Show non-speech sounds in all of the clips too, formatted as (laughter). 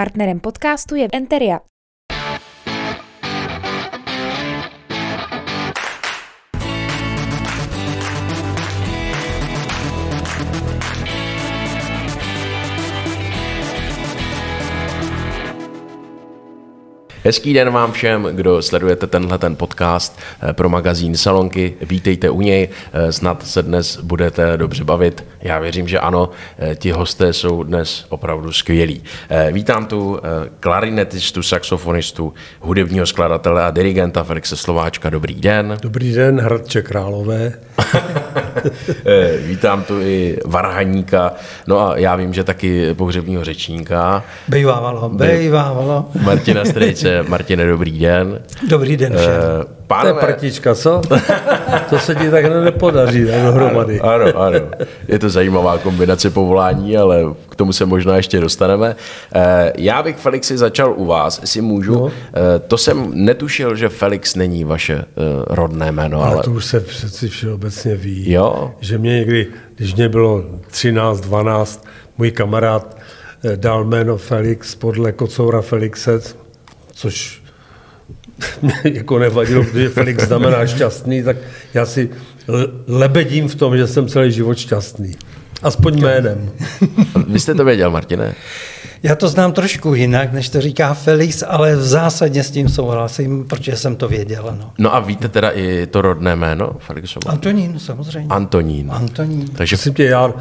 Partnerem podcastu je Enteria. Hezký den vám všem, kdo sledujete tenhle ten podcast eh, pro magazín Salonky. Vítejte u něj, eh, snad se dnes budete dobře bavit. Já věřím, že ano, eh, ti hosté jsou dnes opravdu skvělí. Vítám tu klarinetistu, saxofonistu, hudebního skladatele a dirigenta Felixe Slováčka. Dobrý den. Dobrý den, Hradče Králové. (laughs) Vítám tu i varhaníka, no a já vím, že taky pohřebního řečníka. Bejvávalo, bejvávalo. Martina Strejce, Martine, dobrý den. Dobrý den všem. Uh, pánové... To je partička, co? to se ti tak nepodaří tak dohromady. Ano, ano, ano. Je to zajímavá kombinace povolání, ale k tomu se možná ještě dostaneme. Uh, já bych, Felixi, začal u vás, jestli můžu. No. Uh, to jsem netušil, že Felix není vaše uh, rodné jméno. Ale, ale to už se přeci všeobecně ví. Jo? Že mě někdy, když mě bylo 13, 12, můj kamarád dal jméno Felix podle kocoura Felixe, což (laughs) jako nevadilo, protože Felix znamená šťastný, tak já si lebedím v tom, že jsem celý život šťastný. Aspoň jménem. Vy jste to věděl, Martine? Já to znám trošku jinak, než to říká Felix, ale v zásadě s tím souhlasím, protože jsem to věděl. No, no a víte teda i to rodné jméno Felixovo? Antonín, samozřejmě. Antonín. Antonín. Takže si tě, já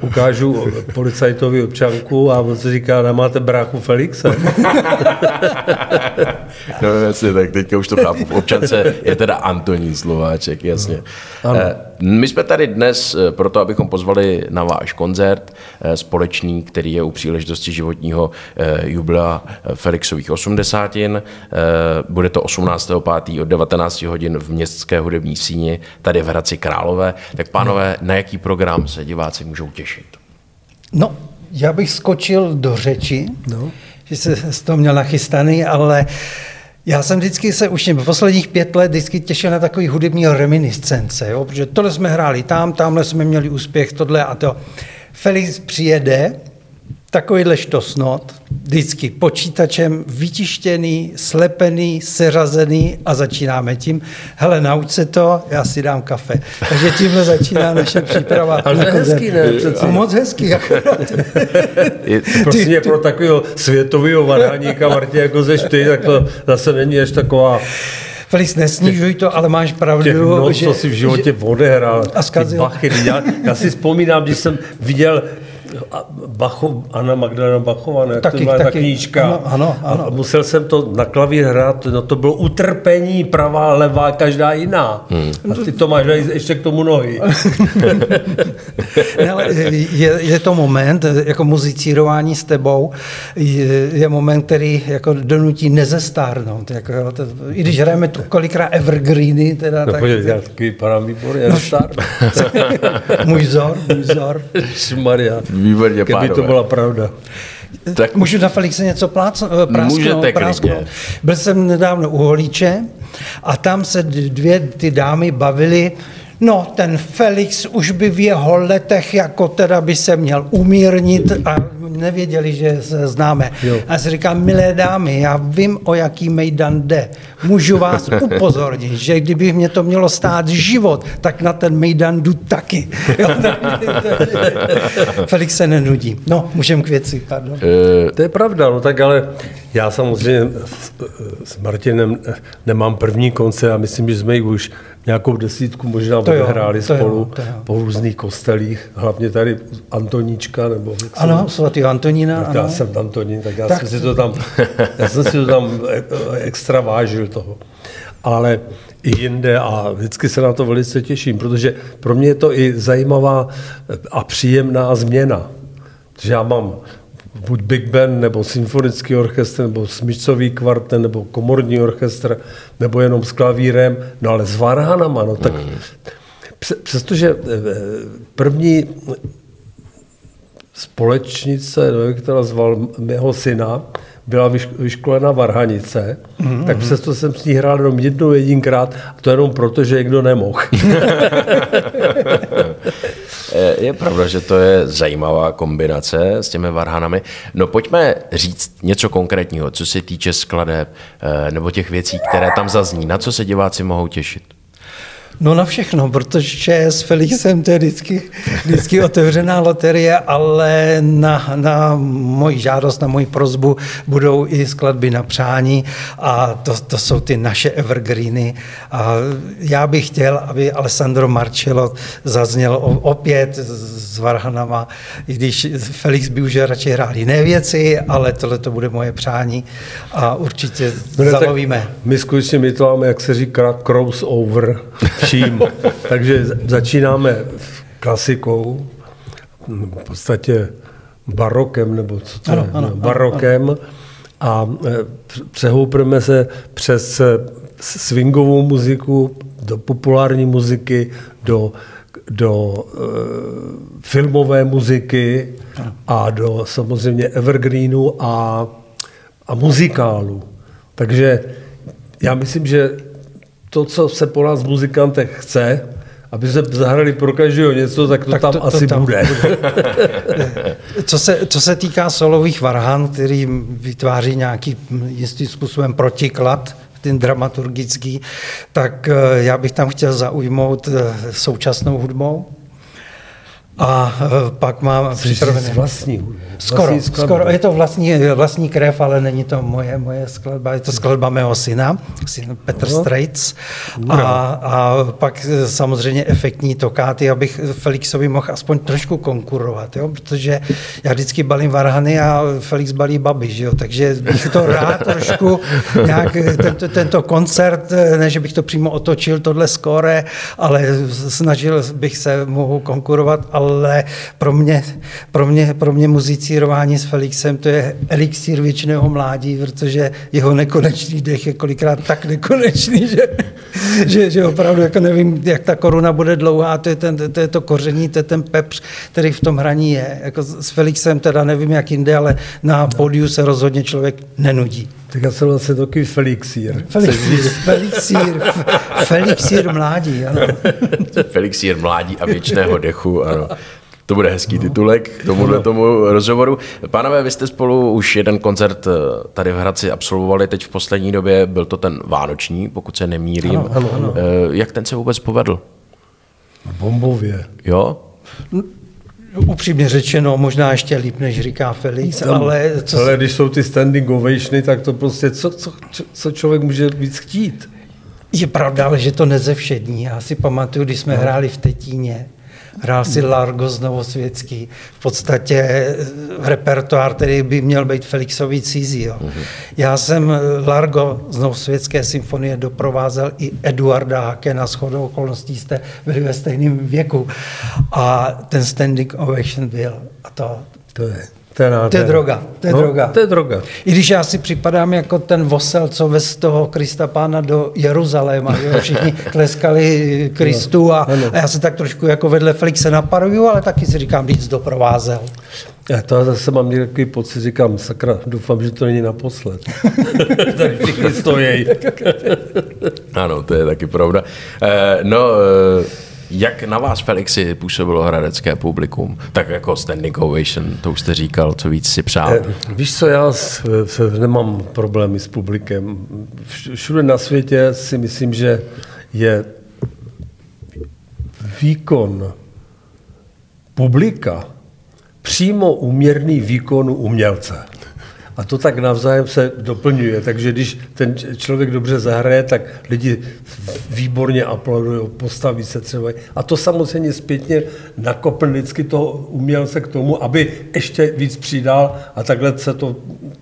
ukážu policajtovi občanku a on se říká, nemáte bráchu Felixe? (laughs) no jasně, tak teďka už to chápu. V občance je teda Antonín Slováček, jasně. No, ano. Eh, my jsme tady dnes eh, proto, abychom pozvali na váš koncert eh, společný, který je u příležitosti životního jubilea Felixových osmdesátin. Bude to 18.5. od 19 hodin v městské hudební síni, tady v Hradci Králové. Tak pánové, na jaký program se diváci můžou můžou těšit? No, já bych skočil do řeči, no. že se z toho měl nachystaný, ale já jsem vždycky se už v posledních pět let vždycky těšil na takový hudební reminiscence, jo? protože tohle jsme hráli tam, tamhle jsme měli úspěch, tohle a to. Felix přijede, takovýhle štosnot, vždycky počítačem vytištěný, slepený, seřazený a začínáme tím, hele, nauč se to, já si dám kafe. Takže tímhle začíná naše příprava. Ale to je hezký, ne? Přeci. Moc hezký. Je, prostě pro takového světového varhaníka, Martě, jako zeš ty, tak to zase není až taková Felix, nesnižuj to, ale máš pravdu. Těch noc, že, co si v životě že, odehrál. A zkazil. Bachy, já, já si vzpomínám, když jsem viděl Bachov, Anna Magdalena Bachová, ne? Taky, to byla taky, ta knížka. Ano, ano, ano. A musel jsem to na klavír hrát, no to bylo utrpení, pravá, levá, každá jiná. Hmm. A ty to máš ještě k tomu nohy. (laughs) ne, ale je, je, to moment, jako muzicírování s tebou, je, je moment, který jako donutí nezestárnout. Jako, to, I když hrajeme to kolikrát evergreeny, teda, no, tak... Pojď, já taky vypadám výborně, no, (laughs) můj vzor, můj vzor. Maria. Výborně, Kdyby pánové. to byla pravda. Tak můžu na Felixe něco plácnout? Eh, Můžete, prásknout. Byl jsem nedávno u Holíče a tam se dvě ty dámy bavily No, ten Felix už by v jeho letech jako teda by se měl umírnit a nevěděli, že se známe. Jo. A si říkám, milé dámy, já vím, o jaký Mejdan jde. Můžu vás (laughs) upozornit, že kdyby mě to mělo stát život, tak na ten Mejdan jdu taky. Jo, (laughs) Felix se nenudí. No, můžeme k věci, pardon. E, to je pravda, no tak ale já samozřejmě s, s Martinem nemám první konce a myslím, že jsme ji už nějakou desítku možná to odehráli jo, spolu jo, jo. po různých kostelích, hlavně tady Antoníčka, nebo... Ano, svatý Antonína, tak ano. Já jsem Antonín, tak já tak. jsem si to tam, (laughs) já jsem si to tam extra vážil toho. Ale i jinde a vždycky se na to velice těším, protože pro mě je to i zajímavá a příjemná změna. Že já mám buď Big Band, nebo symfonický orchestr, nebo smyčcový kvartet, nebo komorní orchestr, nebo jenom s klavírem, no ale s varhanama, no tak mm. přestože eh, první společnice, no, která zval mého syna, byla vyškolena varhanice, mm-hmm. tak přesto jsem s ní hrál jenom jednou jedinkrát, a to jenom proto, že někdo nemohl. (laughs) Je, je pravda, že to je zajímavá kombinace s těmi varhanami. No pojďme říct něco konkrétního, co se týče skladeb eh, nebo těch věcí, které tam zazní. Na co se diváci mohou těšit? No na všechno, protože s Felixem to je vždycky, vždycky otevřená loterie, ale na, na moji žádost, na moji prozbu budou i skladby na přání a to, to jsou ty naše evergreeny. A já bych chtěl, aby Alessandro Marcello zazněl opět s Varhanama, i když Felix by už radši hrál jiné věci, ale tohle to bude moje přání a určitě no, zalovíme. My skutečně my to máme, jak se říká, crossover vším. Takže začínáme klasikou, v podstatě barokem, nebo co to ano, je, ano, barokem, ano, a e, přehoupneme se přes swingovou muziku do populární muziky, do, do uh, filmové muziky a do samozřejmě evergreenu a, a muzikálu. Takže já myslím, že to, co se po nás muzikantech chce, aby se zahrali pro každého něco, tak to tak tam to, to asi tam bude. (laughs) co, se, co se týká solových varhan, který vytváří nějaký jistým způsobem protiklad, ten dramaturgický, tak eh, já bych tam chtěl zaujmout eh, současnou hudbou, a e, pak mám připravené... vlastní Skoro, vlastní skoro, je to vlastní, vlastní krev, ale není to moje, moje skladba, je to skladba mého syna, syn Petr no. Strejc. A, a pak e, samozřejmě efektní tokáty, abych Felixovi mohl aspoň trošku konkurovat, jo? protože já vždycky balím varhany a Felix balí babi, že jo? takže bych to rád trošku nějak e, tento, tento koncert, ne, že bych to přímo otočil, tohle skore, ale snažil bych se mu konkurovat, ale ale pro mě, pro mě, pro mě muzicírování s Felixem to je elixír věčného mládí, protože jeho nekonečný dech je kolikrát tak nekonečný, že, (laughs) že, že opravdu jako nevím, jak ta koruna bude dlouhá, to je, ten, to je to koření, to je ten pepř, který v tom hraní je. Jako s Felixem teda nevím, jak jinde, ale na pódiu se rozhodně člověk nenudí. Tak já jsem vlastně taky Felixír. Felixír, Felixír, Felixír mládí, ano. (laughs) Felixír mládí a věčného dechu, ano. To bude hezký titulek k tomuhle tomu rozhovoru. Pánové, vy jste spolu už jeden koncert eh, tady v Hradci absolvovali teď v poslední době, byl to ten vánoční, pokud se nemýlím. Ano, ano, ano. Eh, jak ten se vůbec povedl? Bombově. Jo? Upřímně řečeno, možná ještě líp, než říká Felix, Tam, ale... Co ale když jsou ty standing ovationy, tak to prostě, co, co, co člověk může víc chtít? Je pravda, ale že to nezevšední. Já si pamatuju, když jsme no. hráli v Tetíně, hrál si Largo z Novosvětský, v podstatě eh, repertoár, který by měl být Felixový cizí. Jo. Uh-huh. Já jsem eh, Largo z Novosvětské symfonie doprovázel i Eduarda Hakena, shodou okolností jste byli ve stejném věku. A ten standing ovation byl. A to, to je to je, to je droga. To je, no, droga. to je droga. I když já si připadám jako ten vosel, co vez toho Krista pána do Jeruzaléma. Jo? (laughs) Všichni tleskali Kristu a, a já se tak trošku jako vedle Felixe naparuju, ale taky si říkám, víc doprovázel. Já to zase mám nějaký pocit, říkám, sakra, doufám, že to není naposled. (laughs) tak všichni stojí. ano, to je taky pravda. Eh, no, eh, jak na vás, Felixi, působilo hradecké publikum? Tak jako standing ovation, to už jste říkal, co víc si přál. Eh, víš co, já nemám problémy s publikem. Všude na světě si myslím, že je výkon publika přímo uměrný výkonu umělce. A to tak navzájem se doplňuje, takže když ten člověk dobře zahraje, tak lidi výborně aplaudují, postaví se třeba. A to samozřejmě zpětně nakopne vždycky toho umělce k tomu, aby ještě víc přidal a takhle se to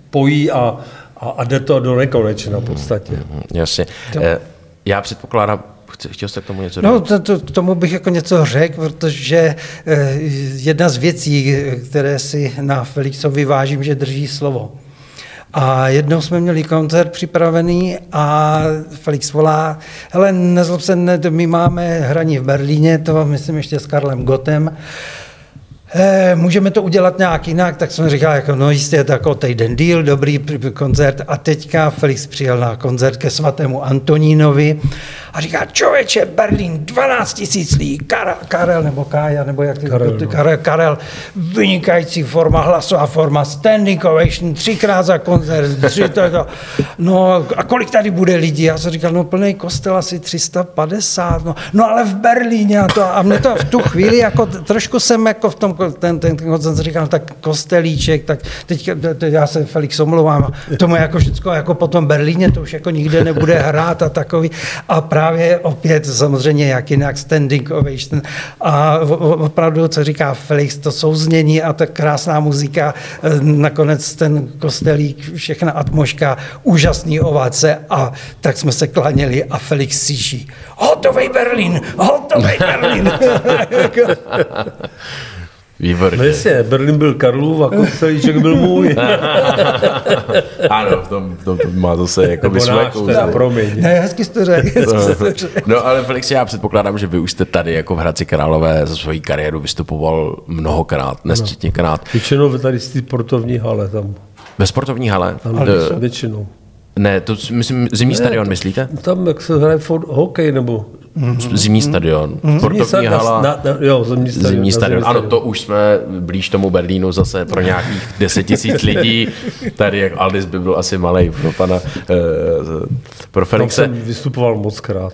pojí a, a, a jde to do nekonečna v podstatě. Mm, jasně. To... Eh, já předpokládám, Chtěl jste k tomu něco No, to, to, k tomu bych jako něco řekl, protože eh, jedna z věcí, které si na Felixovi vážím, že drží slovo. A jednou jsme měli koncert připravený a Felix volá, hele, nezlob se, ne, my máme hraní v Berlíně, to myslím ještě s Karlem Gotem, Eh, můžeme to udělat nějak jinak, tak jsem říkal, jako, no jistě, tak o týden díl, dobrý koncert. A teďka Felix přijel na koncert ke svatému Antonínovi a říká, člověče, Berlín, 12 tisíc lidí, Karel, Karel, nebo Kája, nebo jak ty, Karel, ty, no. Karel, Karel, vynikající forma, hlasová forma, standing ovation, třikrát za koncert, tři, to, to. No a kolik tady bude lidí? Já jsem říkal, no plný kostel asi 350, no, no ale v Berlíně a, to, a mě to v tu chvíli, jako trošku jsem jako v tom, ten, ten, ten koncert říkal, tak kostelíček, tak teď, teď já se Felix omlouvám, tomu jako všechno, jako po tom Berlíně, to už jako nikde nebude hrát a takový. A právě opět samozřejmě jak jinak standing ovation. A opravdu, co říká Felix, to souznění a ta krásná muzika, eh, nakonec ten kostelík, všechna atmoška, úžasný ovace a tak jsme se klaněli a Felix síší. Hotový Berlín, hotový Berlín. (laughs) (laughs) Výborně. No jasně, Berlín byl Karlův a Kostelíček byl můj. (laughs) Ano, v tom, v tom, to má zase jako Nebo své kouzlo. teda, promiň. ne, hezky jsi to řekl. No ale Felix, já předpokládám, že vy už jste tady jako v Hradci Králové za svoji kariéru vystupoval mnohokrát, nesčetněkrát. Většinou tady z té sportovní hale tam. Ve sportovní hale? tam Eh, většinou. Ne, to myslím zimní stadion, myslíte? Tam, jak se hraje hokej nebo... Zimní stadion. Sportovní Zimní hala. Na, na, jo, zimní stadion. Zimní stadion. Ano, to už jsme blíž tomu Berlínu zase pro nějakých (laughs) 10 tisíc lidí. Tady jak Aldis by byl asi malý pro pana, eh, pro Tam Felixe. jsem vystupoval moc krát.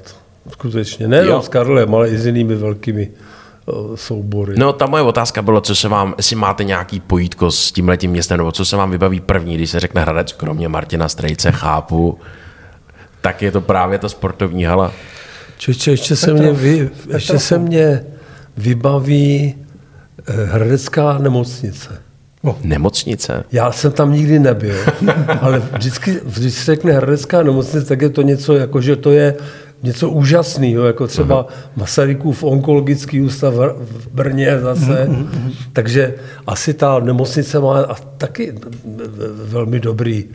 Skutečně. Ne Jo. s Karlem, ale i s jinými velkými eh, soubory. No, ta moje otázka byla, co se vám, jestli máte nějaký pojítko s tímhletím městem, nebo co se vám vybaví první, když se řekne Hradec, kromě Martina Strejce, chápu, tak je to právě ta sportovní hala. Čeče, ještě se mě, vy, ještě se mě vybaví eh, Hradecká nemocnice. Nemocnice. Já jsem tam nikdy nebyl, (laughs) ale vždycky, když se řekne Hradecká nemocnice, tak je to něco, jako že to je něco úžasného, jako třeba Masarykův onkologický ústav v- Brně zase. Takže asi ta nemocnice má a taky velmi dobrý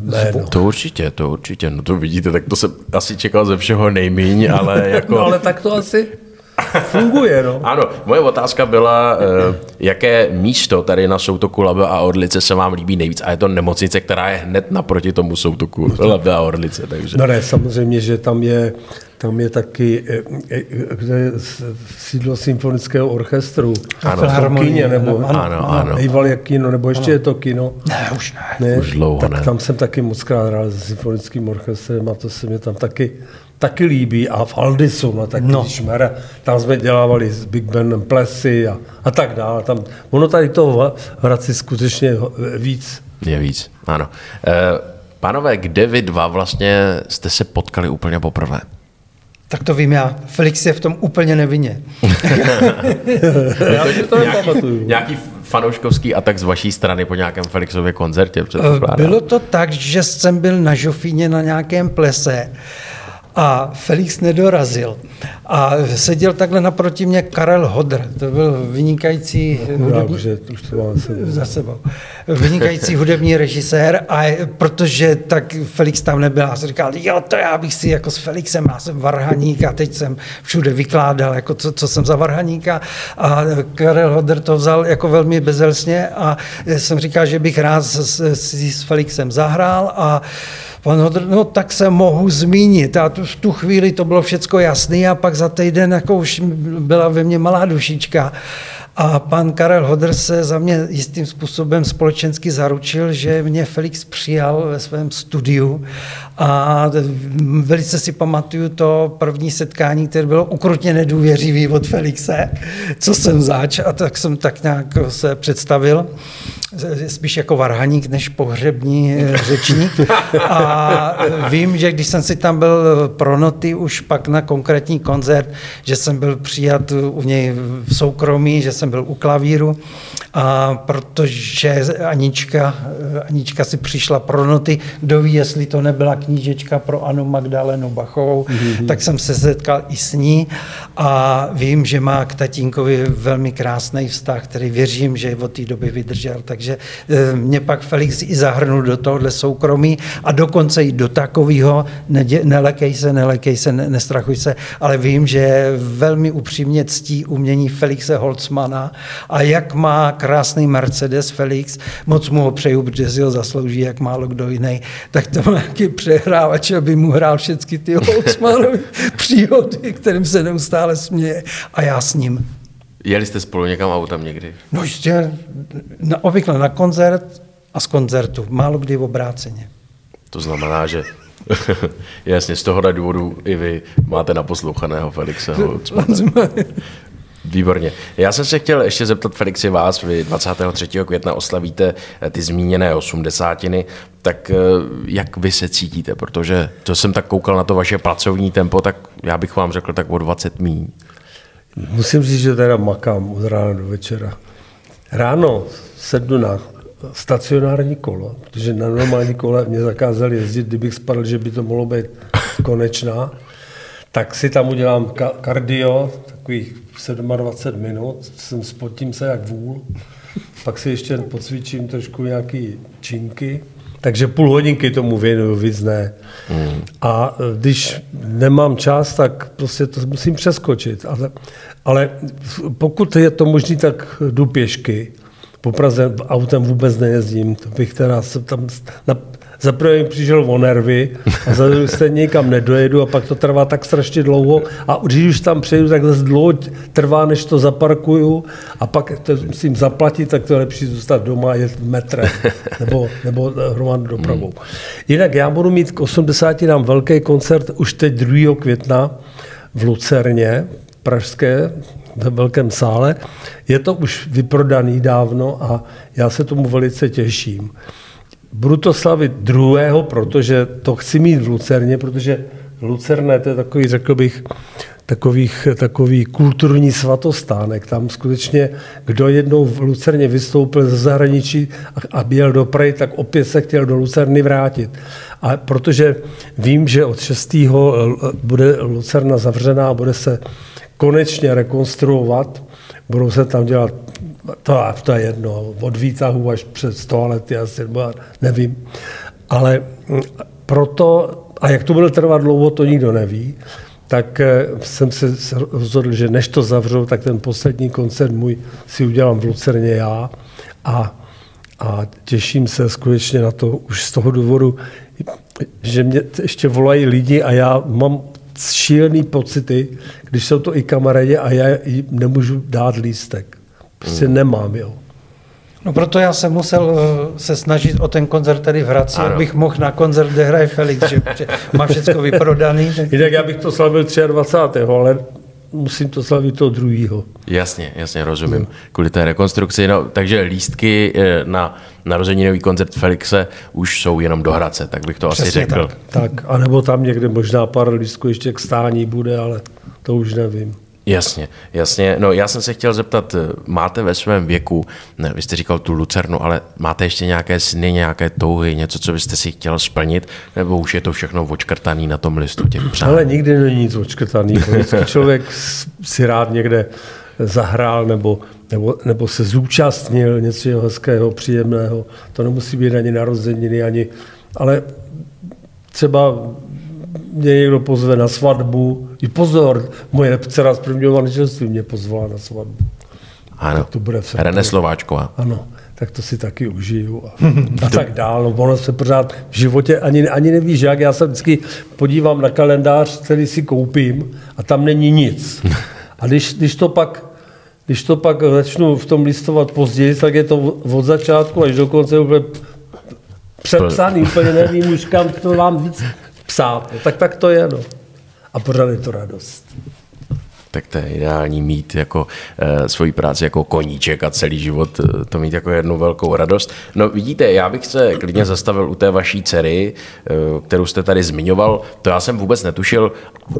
jméno. To určitě, to určitě. No to vidíte, tak to jsem asi čekal ze všeho nejmíň, ale (laughs) jako... No, ale tak to asi funguje, no. (laughs) Ano, moje otázka byla, eh, jaké místo tady na soutoku Labe a Orlice se vám líbí nejvíc a je to nemocnice, která je hned naproti tomu soutoku Labe a Orlice, takže... No ne, samozřejmě, že tam je, tam je taky eh, eh, kde je sídlo symfonického orchestru. Ano, kině, nebo ano, ano, ano. Je kino, nebo ještě je to kino. Ne, už ne. Ne, Už dlouho tak ne. tam jsem taky moc krát hrál s symfonickým orchestrem a to se mi tam taky, taky líbí. A v Aldisu, no tak no. Šmere, tam jsme dělávali s Big Bandem plesy a, a tak dále. Tam, ono tady toho v Hradci skutečně víc. Je víc, ano. Eh, Pánové, kde vy dva vlastně jste se potkali úplně poprvé? Tak to vím já. Felix je v tom úplně nevinně. Já si to nepamatuju. Nějaký fanouškovský atak z vaší strany po nějakém Felixově koncertě. Bylo to tak, že jsem byl na Žofíně na nějakém plese a Felix nedorazil. A seděl takhle naproti mě Karel Hodr, to byl vynikající hudební, že už to mám za sebou. Vynikající hudební režisér a protože tak Felix tam nebyl, já jsem říkal, jo, to já bych si jako s Felixem, já jsem varhaník a teď jsem všude vykládal, jako co, co jsem za varhaníka a Karel Hodr to vzal jako velmi bezelsně a jsem říkal, že bych rád s, s, si s Felixem zahrál a Pan Hodr, no tak se mohu zmínit. A tu, v tu chvíli to bylo všecko jasné a pak za týden jako už byla ve mně malá dušička. A pan Karel Hodr se za mě jistým způsobem společensky zaručil, že mě Felix přijal ve svém studiu a velice si pamatuju to první setkání, které bylo ukrutně nedůvěřivý od Felixe, co jsem zač a tak jsem tak nějak se představil spíš jako varhaník než pohřební eh, řečník. A vím, že když jsem si tam byl pro noty už pak na konkrétní koncert, že jsem byl přijat u něj v soukromí, že jsem byl u klavíru, a protože Anička, eh, Anička si přišla pro noty, kdo ví, jestli to nebyla knížečka pro Anu Magdalenu Bachovou, mm-hmm. tak jsem se setkal i s ní a vím, že má k tatínkovi velmi krásný vztah, který věřím, že od té doby vydržel, takže takže eh, mě pak Felix i zahrnul do tohohle soukromí a dokonce i do takového, nelekej se, nelekej se, nestrachuj se, ale vím, že velmi upřímně ctí umění Felixe Holzmana a jak má krásný Mercedes Felix, moc mu ho přeju, protože si ho zaslouží, jak málo kdo jiný, tak to má nějaký přehrávač, aby mu hrál všechny ty Holzmanovy (laughs) příhody, kterým se neustále směje a já s ním. Jeli jste spolu někam autem někdy? No jistě, na, obvykle na koncert a z koncertu, málo kdy v obráceně. To znamená, že (laughs) jasně z tohohle důvodu i vy máte naposlouchaného Felixe (laughs) Výborně. Já jsem se chtěl ještě zeptat Felixi vás, vy 23. května oslavíte eh, ty zmíněné osmdesátiny, tak eh, jak vy se cítíte? Protože to jsem tak koukal na to vaše pracovní tempo, tak já bych vám řekl tak o 20 míň. Musím říct, že teda makám od rána do večera. Ráno sednu na stacionární kolo, protože na normální kole mě zakázali jezdit, kdybych spadl, že by to mohlo být konečná, tak si tam udělám kardio, takových 27 minut, jsem spotím se jak vůl, pak si ještě pocvičím trošku nějaký činky, takže půl hodinky tomu věnuju, víc ne. Hmm. A e, když nemám čas, tak prostě to musím přeskočit. Ale, ale pokud je to možné, tak jdu pěšky. Po Praze autem vůbec nejezdím, to bych teda tam na, za prvé jim přišel o nervy a za druhé se někam nedojedu a pak to trvá tak strašně dlouho a když už tam přejdu, tak zase dlouho trvá, než to zaparkuju a pak to musím zaplatit, tak to je lepší zůstat doma a jet v metre nebo, nebo hromadnou dopravou. Jinak já budu mít k 80 nám velký koncert už teď 2. května v Lucerně, pražské, ve velkém sále. Je to už vyprodaný dávno a já se tomu velice těším. Budu to slavit druhého, protože to chci mít v Lucerně, protože Lucerné to je takový, řekl bych, takových, takový kulturní svatostánek. Tam skutečně, kdo jednou v Lucerně vystoupil ze zahraničí a byl do Prahy, tak opět se chtěl do Lucerny vrátit. A protože vím, že od 6. bude Lucerna zavřená a bude se konečně rekonstruovat, budou se tam dělat to, to je jedno, od výtahu až před lety asi, nevím. Ale mm, proto, a jak to bude trvat dlouho, to nikdo neví, tak eh, jsem se rozhodl, že než to zavřou, tak ten poslední koncert můj si udělám v Lucerně já a, a těším se skutečně na to už z toho důvodu, že mě ještě volají lidi a já mám šílený pocity, když jsou to i kamarádi a já jim nemůžu dát lístek. Prostě hmm. nemám, jo. No proto já jsem musel eh, se snažit o ten koncert tady v Hradci, ano. abych mohl na koncert, kde hraje Felix, že má všechno vyprodaný. Tak... Jinak já bych to slavil 23. ale musím to slavit toho druhého. Jasně, jasně, rozumím. No. Kvůli té rekonstrukci. No, takže lístky eh, na narozeninový koncert Felixe už jsou jenom do Hradce, tak bych to Přesně asi řekl. Tak. tak, anebo tam někde možná pár lístků ještě k stání bude, ale to už nevím. Jasně, jasně. No já jsem se chtěl zeptat, máte ve svém věku, ne, vy jste říkal tu Lucernu, ale máte ještě nějaké sny, nějaké touhy, něco, co byste si chtěl splnit, nebo už je to všechno očkrtaný na tom listu těch přání? Ale nikdy není nic očkrtaný. Vždycky (laughs) člověk si rád někde zahrál nebo, nebo, nebo se zúčastnil něčeho hezkého, příjemného. To nemusí být ani narozeniny, ani, ale třeba mě někdo pozve na svatbu. I pozor, moje dcera z prvního manželství mě pozvala na svatbu. Ano, tak to bude v René Slováčková. Ano, tak to si taky užiju a, (laughs) a tak dál. No, ono se pořád v životě ani, ani nevíš, jak. Já se vždycky podívám na kalendář, který si koupím a tam není nic. A když, když to pak když to pak začnu v tom listovat později, tak je to od začátku až do konce úplně přepsaný, úplně nevím už kam to vám víc psát. No, tak tak to je, no. A pořád je to radost. Tak to je ideální mít jako e, svoji práci jako koníček a celý život e, to mít jako jednu velkou radost. No vidíte, já bych se klidně zastavil u té vaší dcery, e, kterou jste tady zmiňoval. To já jsem vůbec netušil.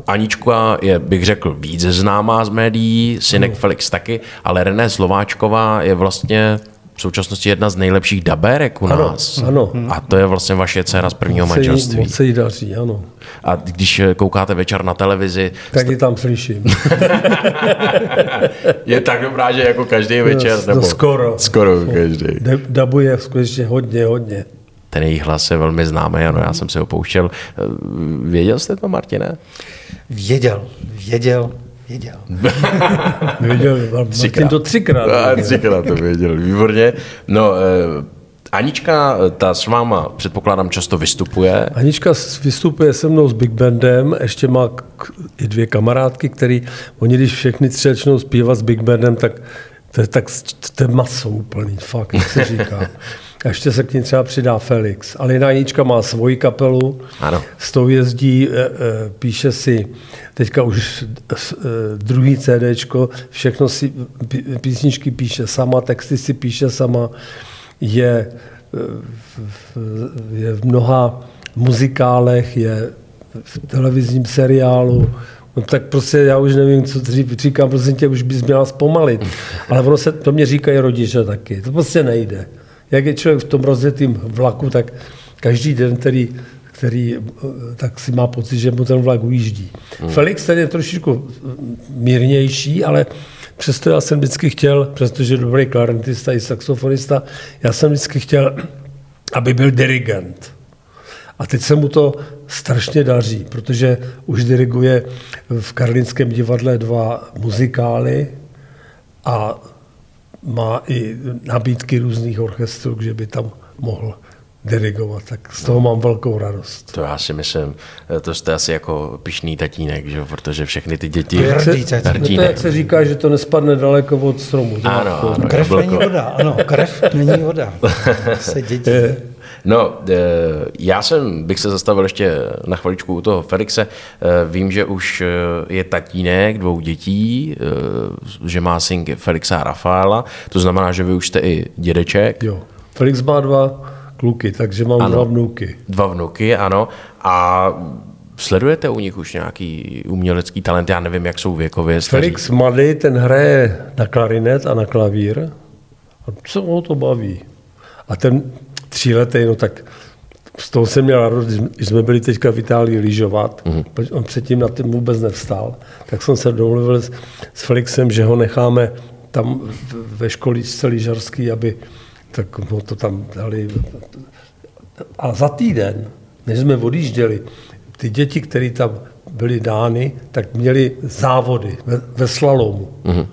Anička je, bych řekl, víc známá z médií, synek Felix taky, ale René Slováčková je vlastně v současnosti jedna z nejlepších dabérek u Ano, nás. ano. A to je vlastně vaše dcera z prvního Moc se jí- manželství. Moc se jí daří, ano. A když eh, koukáte večer na televizi, Tak ji tam slyším. (laughs) je tak dobrá, že jako každý večer, no, nebo skoro. skoro každý. Dabuje skutečně hodně, hodně. Ten její hlas je velmi známý, ano, já jsem si ho pouštěl. Eh, Věděl jste to, Martine? Věděl, věděl, věděl. (laughs) Viděl, Martin to třikrát. A, viděl. třikrát to věděl, výborně. No, eh, Anička, eh, ta s váma, předpokládám, často vystupuje. Anička vystupuje se mnou s Big Bandem, ještě má k- i dvě kamarádky, který, oni když všechny tři začnou zpívat s Big Bandem, tak to je tak to je maso úplný, fakt, jak se říká. (laughs) A ještě se k ní třeba přidá Felix. Ale jiná Anička má svoji kapelu, Ano. s tou jezdí, e, e, píše si teďka už e, druhý CDčko, všechno si, pí- písničky píše sama, texty si píše sama, je, je v mnoha muzikálech, je v televizním seriálu, No tak prostě já už nevím, co dřív říkám, prosím tě, už bys měla zpomalit. Ale ono se, to mě říkají rodiče taky. To prostě nejde. Jak je člověk v tom rozjetém vlaku, tak každý den, který, který eh, tak si má pocit, že mu ten vlak ujíždí. Hmm. Felix ten je trošičku eh, mírnější, ale přesto já jsem vždycky chtěl, přestože dobrý klarinetista i saxofonista, já jsem vždycky chtěl, (clears throat) aby byl dirigent. A teď se mu to strašně daří, protože už diriguje v Karlínském divadle dva muzikály a má i nabídky různých orchestrů, že by tam mohl dirigovat. Tak z toho mám velkou radost. To já si myslím, to jste asi jako pišný tatínek, že? jo, protože všechny ty děti... To je hrdý No tatínek. to jak se říká, že to nespadne daleko od stromu. Ano, ano. Krev jablko. není voda, ano, krev není voda. (laughs) Se děti. No, eh, já jsem, bych se zastavil ještě na chviličku u toho Felixe. Eh, Vím, že už eh, je tatínek dvou dětí, že má synky Felixa a Rafaela, to znamená, že vy už jste i dědeček, Jo. Felix má dva kluky, takže mám Ano. dva vnuky. dva vnuky, ano, a sledujete u nich už nějaký umělecký talent, já nevím, jak jsou věkově staří. Felix mladý, ten hraje na klarinet a na klavír. A co ho to baví? A ten tříletý, no tak z toho jsem měl radost, když jsme byli teďka v Itálii lyžovat, Mhm. mm. on předtím na tím vůbec nevstal, tak jsem se domluvil s, s Felixem, že ho necháme tam ve školičce lyžařský, aby tak mu to tam dali. A za týden, než jsme odjížděli, ty děti, které tam byly dány, tak měli závody ve, ve slalomu. Mm.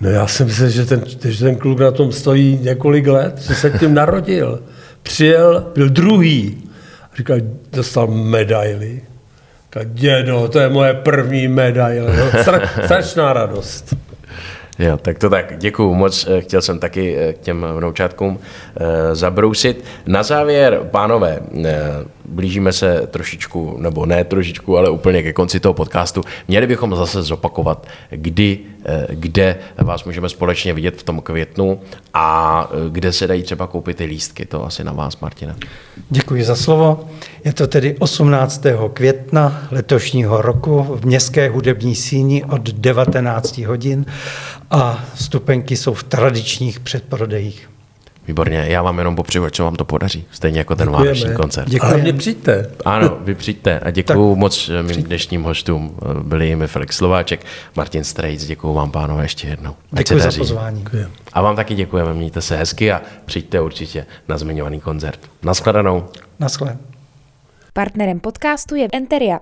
No já jsem myslel, že ten, že ten kluk na tom stojí několik let, že se tím narodil. Přijel, byl druhý. Říkal, dostal medaily. Říkal, dědo, to je moje první medaile. No, stra, strašná radost. Jo, tak to tak, děkuju moc. Eh, Chtěl jsem taky eh, k těm vnoučátkům eh, zabrousit. Na závěr, pánové, blížíme se trošičku, nebo ne trošičku, ale úplně ke konci toho podcastu. Měli bychom zase zopakovat, kdy, eh, kde vás můžeme společně vidět v tom květnu a eh, kde se dají třeba koupit ty lístky. To asi na vás, Martina. Děkuji za slovo. Je to tedy 18. května letošního roku v Městské hudební síni od 19 hodin a stupenky jsou v tradičních předprodejích. Výborně, já vám jenom popřeju, ať se vám to podaří. Stejně jako ten Děkujeme. vánoční koncert. Děkujeme. Ale mě přijďte. Ano, vy přijďte a děkuji moc eh, mým dnešním hostům. Eh, Byli jimi Felix Slováček, Martin Strejc, děkuji vám pánové ještě jednou. Děkuji za pozvání. Děkuji. A vám taky děkujeme, mějte se hezky a přijďte určitě na zmiňovaný koncert. Naschledanou. Naschle. Partnerem podcastu je Enteria.